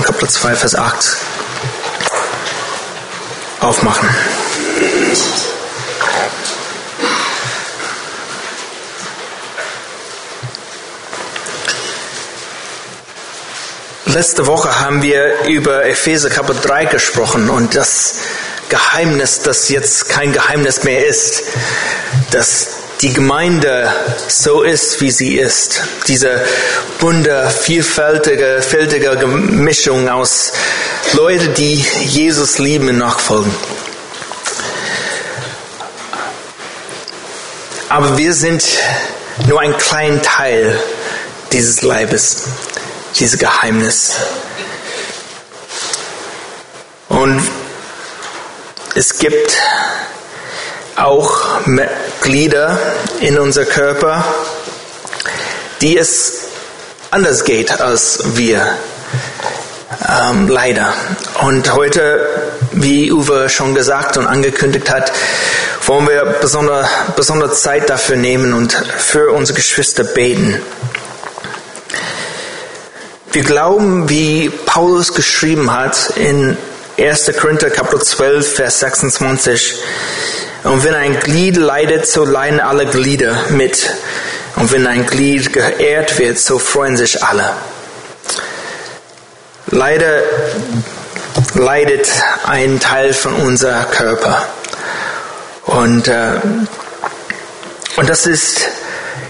Offenbarung Kapitel 2, Vers 8 aufmachen. Letzte Woche haben wir über Epheser Kapitel 3 gesprochen und das Geheimnis, das jetzt kein Geheimnis mehr ist, dass die Gemeinde so ist, wie sie ist. Diese bunte, vielfältige, vielfältige Mischung aus Leuten, die Jesus lieben und nachfolgen. Aber wir sind nur ein kleiner Teil dieses Leibes, dieses Geheimnis. Und es gibt auch Glieder in unser Körper, die es anders geht als wir. Ähm, leider. Und heute, wie Uwe schon gesagt und angekündigt hat, wollen wir besondere, besondere Zeit dafür nehmen und für unsere Geschwister beten. Wir glauben, wie Paulus geschrieben hat in 1. Korinther Kapitel 12, Vers 26, und wenn ein Glied leidet, so leiden alle Glieder mit. Und wenn ein Glied geehrt wird, so freuen sich alle. Leider leidet ein Teil von unser Körper. Und, äh, und das ist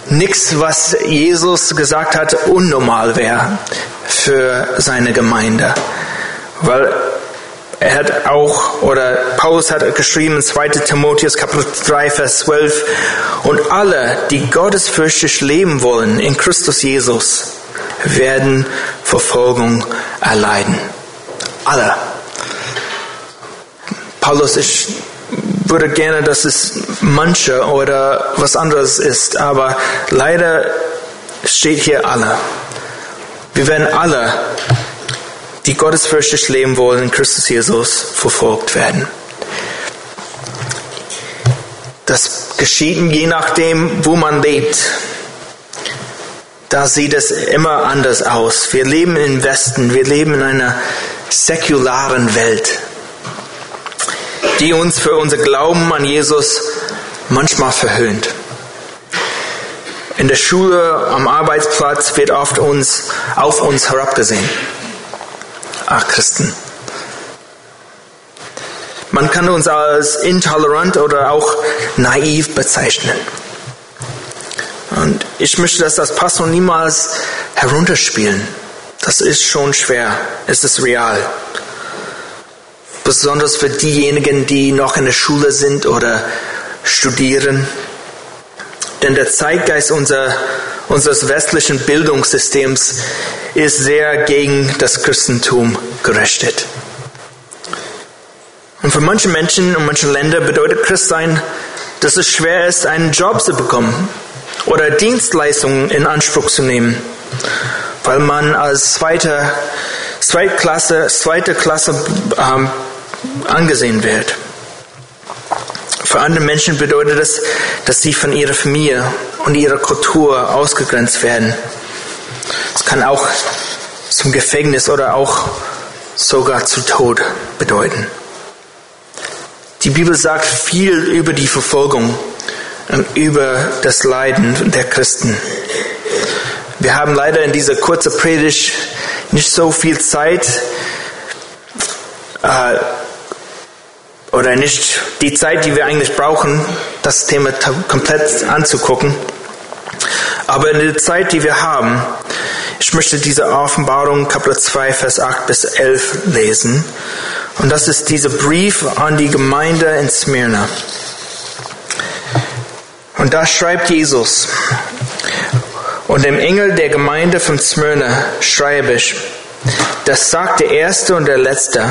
nichts, was Jesus gesagt hat, unnormal wäre für seine Gemeinde. Weil er hat auch, oder Paulus hat geschrieben in 2. Timotheus Kapitel 3, Vers 12, und alle, die gottesfürchtig leben wollen in Christus Jesus, werden Verfolgung erleiden. Alle. Paulus, ich würde gerne, dass es manche oder was anderes ist, aber leider steht hier alle. Wir werden alle die gottesfürchtig leben wollen in Christus Jesus, verfolgt werden. Das geschieht je nachdem, wo man lebt. Da sieht es immer anders aus. Wir leben im Westen, wir leben in einer säkularen Welt, die uns für unser Glauben an Jesus manchmal verhöhnt. In der Schule, am Arbeitsplatz wird oft uns, auf uns herabgesehen. Ach, Christen. Man kann uns als intolerant oder auch naiv bezeichnen. Und ich möchte das als Pastor niemals herunterspielen. Das ist schon schwer. Es ist real. Besonders für diejenigen, die noch in der Schule sind oder studieren. Denn der Zeitgeist unser, unseres westlichen Bildungssystems ist sehr gegen das Christentum gerichtet. Und für manche Menschen und manche Länder bedeutet Christsein, dass es schwer ist, einen Job zu bekommen oder Dienstleistungen in Anspruch zu nehmen, weil man als zweite, Zweitklasse, zweite Klasse ähm, angesehen wird. Für andere Menschen bedeutet es, dass sie von ihrer Familie und ihrer Kultur ausgegrenzt werden. Es kann auch zum Gefängnis oder auch sogar zu Tod bedeuten. Die Bibel sagt viel über die Verfolgung und über das Leiden der Christen. Wir haben leider in dieser kurzen Predigt nicht so viel Zeit äh, oder nicht die Zeit, die wir eigentlich brauchen, das Thema komplett anzugucken. Aber in der Zeit, die wir haben, ich möchte diese Offenbarung Kapitel 2, Vers 8 bis 11 lesen. Und das ist dieser Brief an die Gemeinde in Smyrna. Und da schreibt Jesus, und dem Engel der Gemeinde von Smyrna schreibe ich, das sagt der Erste und der Letzte,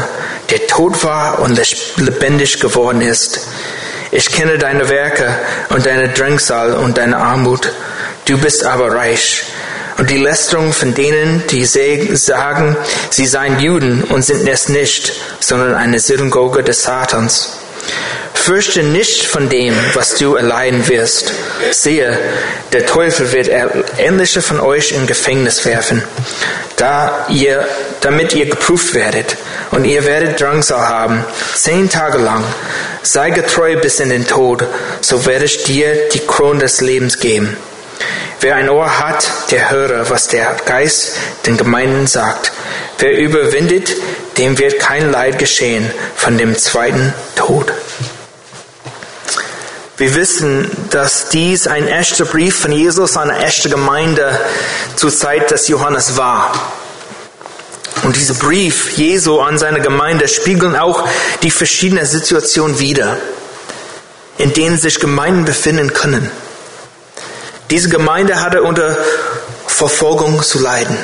der tot war und lebendig geworden ist. Ich kenne deine Werke und deine Drangsal und deine Armut. Du bist aber reich und die Lästerung von denen, die sagen, sie seien Juden und sind es nicht, sondern eine Synagoge des Satans. Fürchte nicht von dem, was du erleiden wirst. Sehe, der Teufel wird ähnliche von euch in Gefängnis werfen, da ihr, damit ihr geprüft werdet. Und ihr werdet Drangsal haben, zehn Tage lang. Sei getreu bis in den Tod, so werde ich dir die Krone des Lebens geben. Wer ein Ohr hat, der höre, was der Geist den Gemeinden sagt. Wer überwindet, dem wird kein Leid geschehen von dem zweiten Tod. Wir wissen, dass dies ein echter Brief von Jesus an eine echte Gemeinde zur Zeit des Johannes war. Und dieser Brief Jesu an seine Gemeinde spiegeln auch die verschiedenen Situationen wider, in denen sich Gemeinden befinden können. Diese Gemeinde hatte unter Verfolgung zu leiden.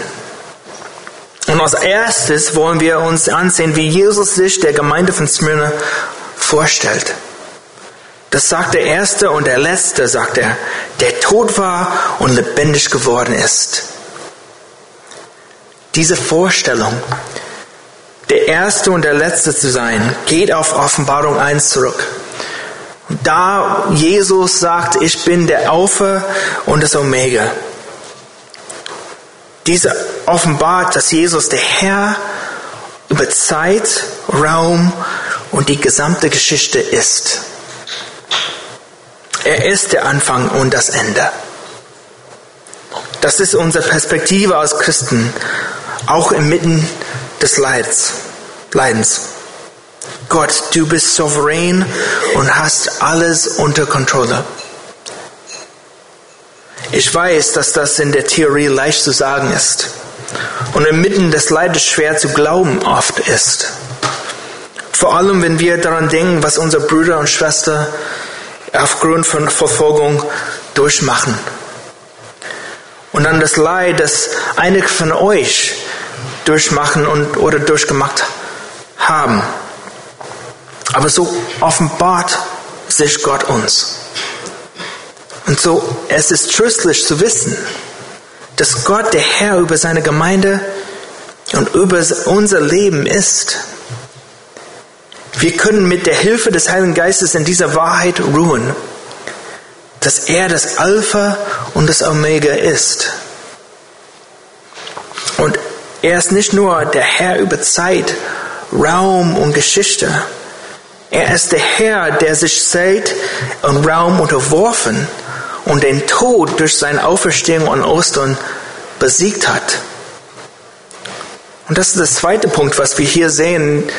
Und als erstes wollen wir uns ansehen, wie Jesus sich der Gemeinde von Smyrna vorstellt. Das sagt der Erste und der Letzte, sagt er, der tot war und lebendig geworden ist. Diese Vorstellung, der Erste und der Letzte zu sein, geht auf Offenbarung 1 zurück. Da Jesus sagt, ich bin der Alpha und das Omega. Diese offenbart, dass Jesus der Herr über Zeit, Raum und die gesamte Geschichte ist. Er ist der Anfang und das Ende. Das ist unsere Perspektive als Christen, auch inmitten des Leids, Leidens. Gott, du bist souverän und hast alles unter Kontrolle. Ich weiß, dass das in der Theorie leicht zu sagen ist und inmitten des Leides schwer zu glauben oft ist. Vor allem, wenn wir daran denken, was unsere Brüder und Schwestern aufgrund von Verfolgung durchmachen. Und dann das Leid, das einige von euch durchmachen und, oder durchgemacht haben. Aber so offenbart sich Gott uns. Und so, es ist tröstlich zu wissen, dass Gott der Herr über seine Gemeinde und über unser Leben ist. Wir können mit der Hilfe des Heiligen Geistes in dieser Wahrheit ruhen, dass er das Alpha und das Omega ist. Und er ist nicht nur der Herr über Zeit, Raum und Geschichte. Er ist der Herr, der sich Zeit und Raum unterworfen und den Tod durch seine Auferstehung an Ostern besiegt hat. Und das ist der zweite Punkt, was wir hier sehen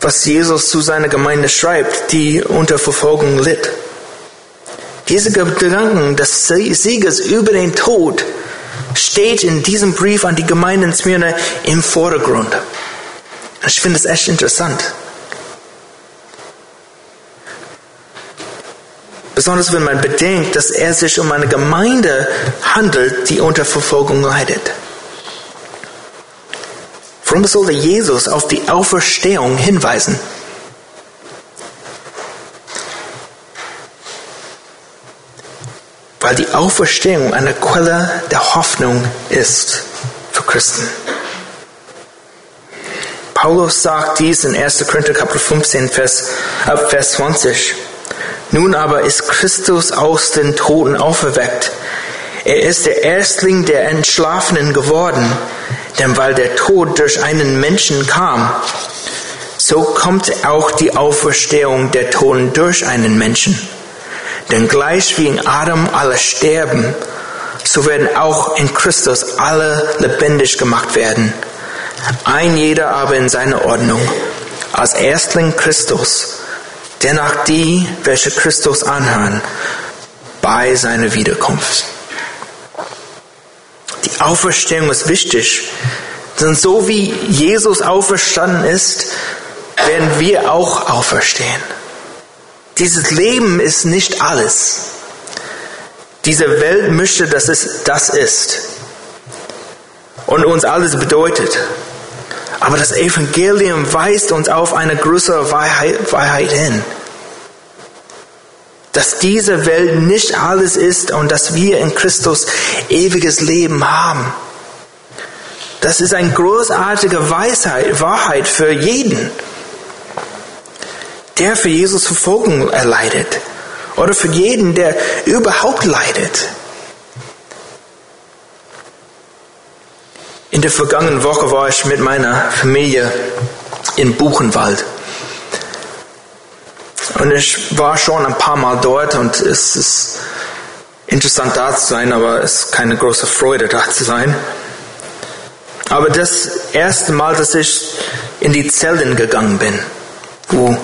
was Jesus zu seiner Gemeinde schreibt, die unter Verfolgung litt. Diese Gedanken des Sieges über den Tod steht in diesem Brief an die Gemeinde in Smyrna im Vordergrund. Ich finde es echt interessant. Besonders wenn man bedenkt, dass er sich um eine Gemeinde handelt, die unter Verfolgung leidet. Warum sollte Jesus auf die Auferstehung hinweisen? Weil die Auferstehung eine Quelle der Hoffnung ist für Christen. Paulus sagt dies in 1. Korinther Kapitel 15, Vers, ab Vers 20. Nun aber ist Christus aus den Toten auferweckt. Er ist der Erstling der Entschlafenen geworden denn weil der Tod durch einen Menschen kam, so kommt auch die Auferstehung der Toten durch einen Menschen. Denn gleich wie in Adam alle sterben, so werden auch in Christus alle lebendig gemacht werden. Ein jeder aber in seiner Ordnung. Als Erstling Christus, dennoch die, welche Christus anhören, bei seiner Wiederkunft. Die Auferstehung ist wichtig. Denn so wie Jesus auferstanden ist, werden wir auch auferstehen. Dieses Leben ist nicht alles. Diese Welt möchte, dass es das ist. Und uns alles bedeutet. Aber das Evangelium weist uns auf eine größere Wahrheit, hin dass diese Welt nicht alles ist und dass wir in Christus ewiges Leben haben. Das ist eine großartige Weisheit, Wahrheit für jeden. der für Jesus Verfolgung erleidet. Oder für jeden, der überhaupt leidet. In der vergangenen Woche war ich mit meiner Familie in Buchenwald. Und ich war schon ein paar Mal dort und es ist interessant da zu sein, aber es ist keine große Freude da zu sein. Aber das erste Mal, dass ich in die Zellen gegangen bin, wo,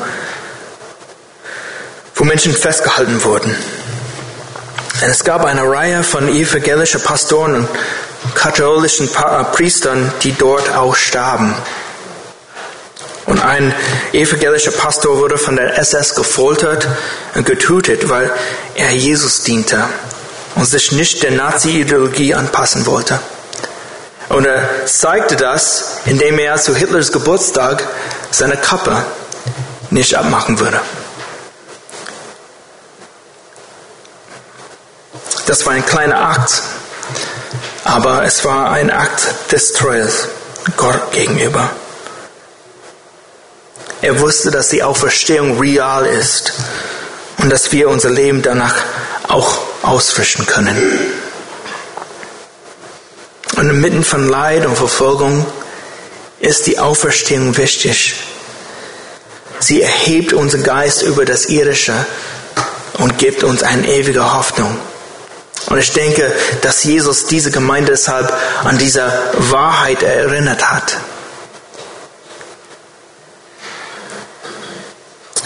wo Menschen festgehalten wurden. Und es gab eine Reihe von evangelischen Pastoren und katholischen äh, Priestern, die dort auch starben. Und ein evangelischer Pastor wurde von der SS gefoltert und getötet, weil er Jesus diente und sich nicht der Nazi-Ideologie anpassen wollte. Und er zeigte das, indem er zu Hitlers Geburtstag seine Kappe nicht abmachen würde. Das war ein kleiner Akt, aber es war ein Akt des Treues Gott gegenüber. Er wusste, dass die Auferstehung real ist und dass wir unser Leben danach auch ausrichten können. Und inmitten von Leid und Verfolgung ist die Auferstehung wichtig. Sie erhebt unseren Geist über das Irdische und gibt uns eine ewige Hoffnung. Und ich denke, dass Jesus diese Gemeinde deshalb an dieser Wahrheit erinnert hat.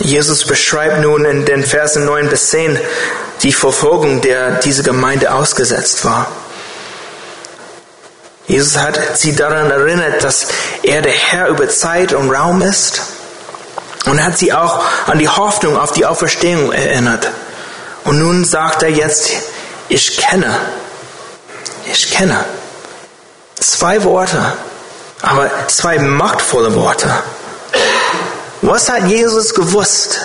Jesus beschreibt nun in den Versen 9 bis 10 die Verfolgung, der diese Gemeinde ausgesetzt war. Jesus hat sie daran erinnert, dass er der Herr über Zeit und Raum ist. Und hat sie auch an die Hoffnung auf die Auferstehung erinnert. Und nun sagt er jetzt, ich kenne, ich kenne. Zwei Worte, aber zwei machtvolle Worte. Was hat Jesus gewusst?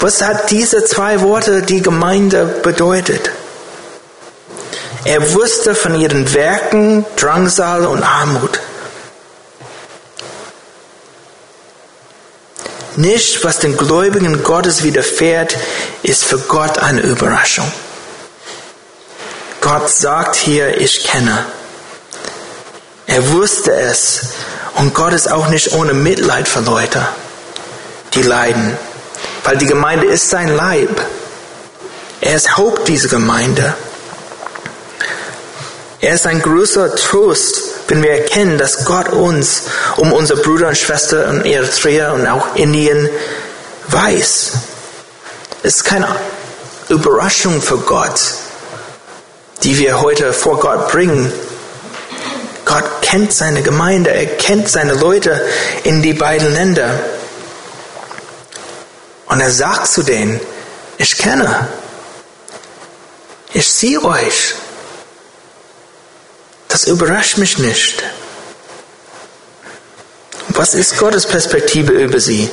Was hat diese zwei Worte die Gemeinde bedeutet? Er wusste von ihren Werken, Drangsal und Armut. Nicht, was den Gläubigen Gottes widerfährt, ist für Gott eine Überraschung. Gott sagt hier, ich kenne. Er wusste es. Und Gott ist auch nicht ohne Mitleid für Leute, die leiden. Weil die Gemeinde ist sein Leib. Er ist Haupt dieser Gemeinde. Er ist ein großer Trost, wenn wir erkennen, dass Gott uns um unsere Brüder und Schwestern in Eritrea und auch Indien weiß. Es ist keine Überraschung für Gott, die wir heute vor Gott bringen. Gott kennt seine Gemeinde, er kennt seine Leute in die beiden Länder. Und er sagt zu denen, ich kenne, ich sehe euch, das überrascht mich nicht. Was ist Gottes Perspektive über sie?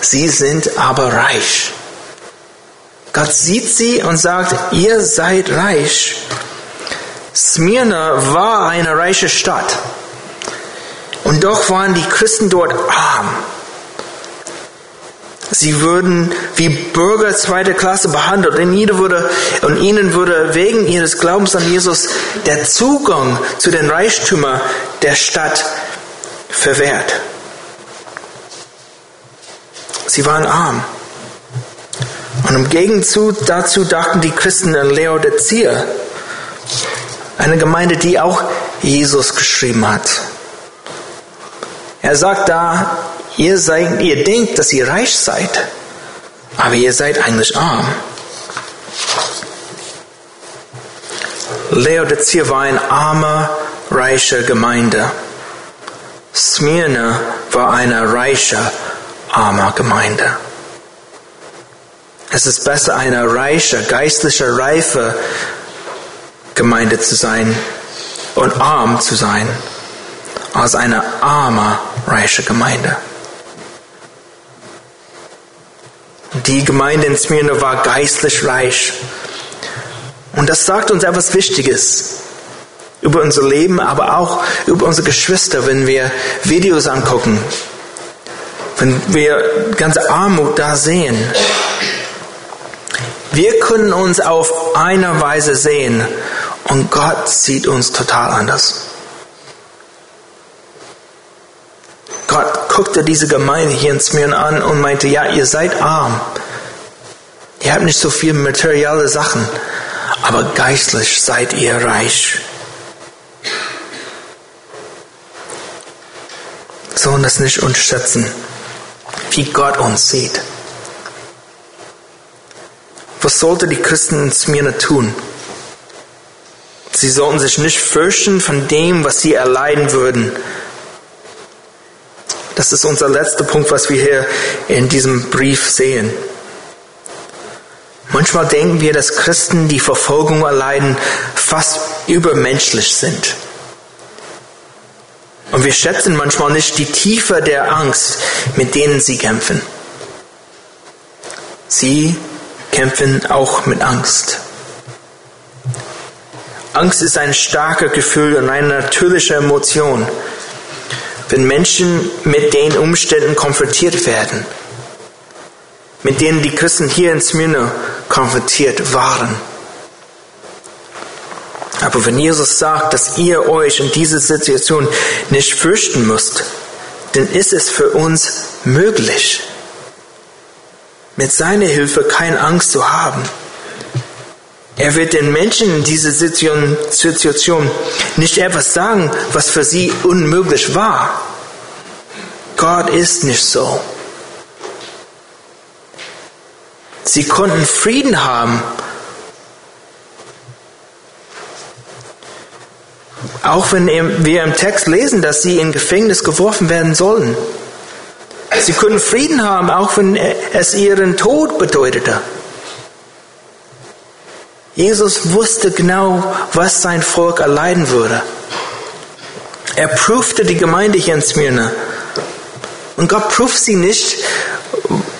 Sie sind aber reich. Gott sieht sie und sagt, ihr seid reich. Smyrna war eine reiche Stadt. Und doch waren die Christen dort arm. Sie würden wie Bürger zweiter Klasse behandelt und ihnen, würde, und ihnen würde wegen ihres Glaubens an Jesus der Zugang zu den Reichtümern der Stadt verwehrt. Sie waren arm. Und im Gegenzug dazu dachten die Christen an Laodicea, eine Gemeinde, die auch Jesus geschrieben hat. Er sagt da, Ihr, seid, ihr denkt, dass ihr reich seid, aber ihr seid eigentlich arm. Laodicea war eine arme, reiche Gemeinde. Smyrna war eine reiche, arme Gemeinde. Es ist besser, eine reiche, geistliche, reife Gemeinde zu sein und arm zu sein, als eine arme, reiche Gemeinde. Die Gemeinde in Smyrna war geistlich reich. Und das sagt uns etwas Wichtiges über unser Leben, aber auch über unsere Geschwister, wenn wir Videos angucken, wenn wir ganze Armut da sehen, wir können uns auf eine Weise sehen und Gott sieht uns total anders. Gott guckte diese Gemeinde hier in Smyrna an und meinte, ja, ihr seid arm. Ihr habt nicht so viel materielle Sachen, aber geistlich seid ihr reich. Sollen das nicht unterschätzen, wie Gott uns sieht. Was sollte die Christen in Smyrna tun? Sie sollten sich nicht fürchten von dem, was sie erleiden würden. Das ist unser letzter Punkt, was wir hier in diesem Brief sehen. Manchmal denken wir, dass Christen, die Verfolgung erleiden, fast übermenschlich sind. Und wir schätzen manchmal nicht die Tiefe der Angst, mit denen sie kämpfen. Sie kämpfen auch mit Angst. Angst ist ein starkes Gefühl und eine natürliche Emotion, wenn Menschen mit den Umständen konfrontiert werden, mit denen die Christen hier in Smyrna konfrontiert waren. Aber wenn Jesus sagt, dass ihr euch in dieser Situation nicht fürchten müsst, dann ist es für uns möglich mit seiner Hilfe keine Angst zu haben. Er wird den Menschen in dieser Situation nicht etwas sagen, was für sie unmöglich war. Gott ist nicht so. Sie konnten Frieden haben, auch wenn wir im Text lesen, dass sie in Gefängnis geworfen werden sollen. Sie können Frieden haben, auch wenn es ihren Tod bedeutete. Jesus wusste genau, was sein Volk erleiden würde. Er prüfte die Gemeinde hier in Smyrna. Und Gott prüft sie nicht,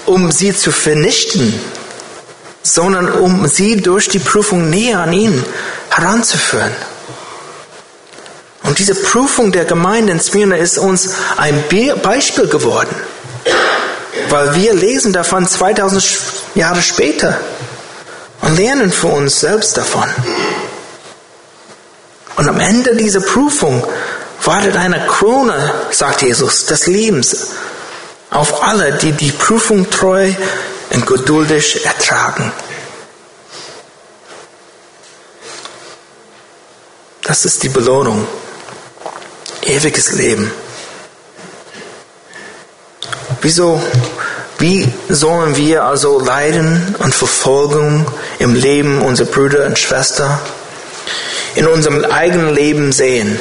um sie zu vernichten, sondern um sie durch die Prüfung näher an ihn heranzuführen. Und diese Prüfung der Gemeinde in Smyrna ist uns ein Beispiel geworden. Weil wir lesen davon 2000 Jahre später und lernen für uns selbst davon. Und am Ende dieser Prüfung wartet eine Krone, sagt Jesus, des Lebens auf alle, die die Prüfung treu und geduldig ertragen. Das ist die Belohnung. Ewiges Leben. Wieso, wie sollen wir also Leiden und Verfolgung im Leben unserer Brüder und Schwestern in unserem eigenen Leben sehen?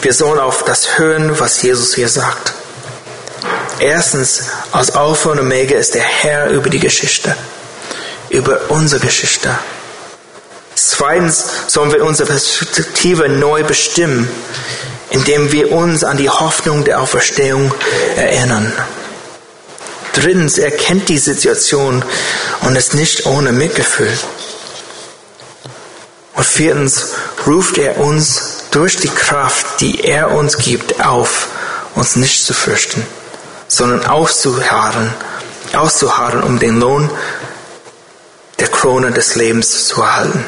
Wir sollen auf das hören, was Jesus hier sagt. Erstens, als Alpha und Omega ist der Herr über die Geschichte, über unsere Geschichte. Zweitens sollen wir unsere Perspektive neu bestimmen indem wir uns an die Hoffnung der Auferstehung erinnern. Drittens, er kennt die Situation und ist nicht ohne Mitgefühl. Und viertens ruft er uns durch die Kraft, die er uns gibt, auf, uns nicht zu fürchten, sondern auszuharren, auszuharren, um den Lohn der Krone des Lebens zu erhalten.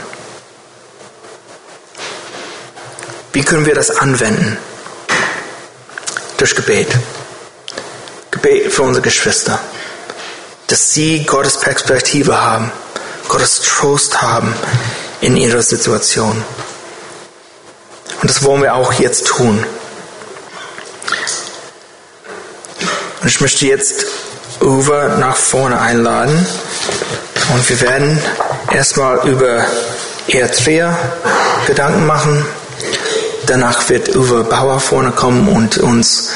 Wie können wir das anwenden? Durch Gebet. Gebet für unsere Geschwister. Dass sie Gottes Perspektive haben, Gottes Trost haben in ihrer Situation. Und das wollen wir auch jetzt tun. Und ich möchte jetzt Uwe nach vorne einladen. Und wir werden erstmal über Eritrea Gedanken machen. Danach wird Uwe Bauer vorne kommen und uns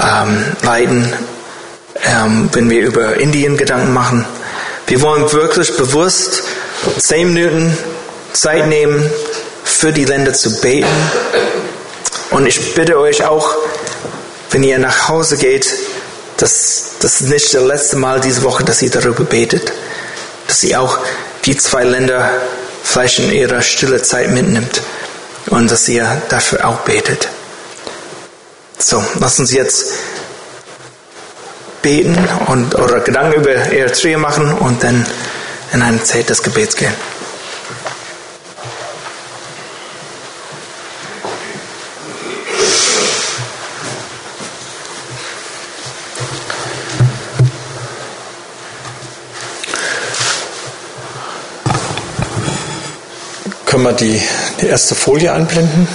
ähm, leiten, ähm, wenn wir über Indien Gedanken machen. Wir wollen wirklich bewusst zehn Minuten Zeit nehmen, für die Länder zu beten. Und ich bitte euch auch, wenn ihr nach Hause geht, dass das nicht das letzte Mal diese Woche, dass ihr darüber betet, dass ihr auch die zwei Länder vielleicht in ihrer stille Zeit mitnimmt und dass ihr dafür auch betet. So, lass uns jetzt beten und oder Gedanken über Eritrea machen und dann in eine Zeit des Gebets gehen. Wir die, die erste Folie anblenden?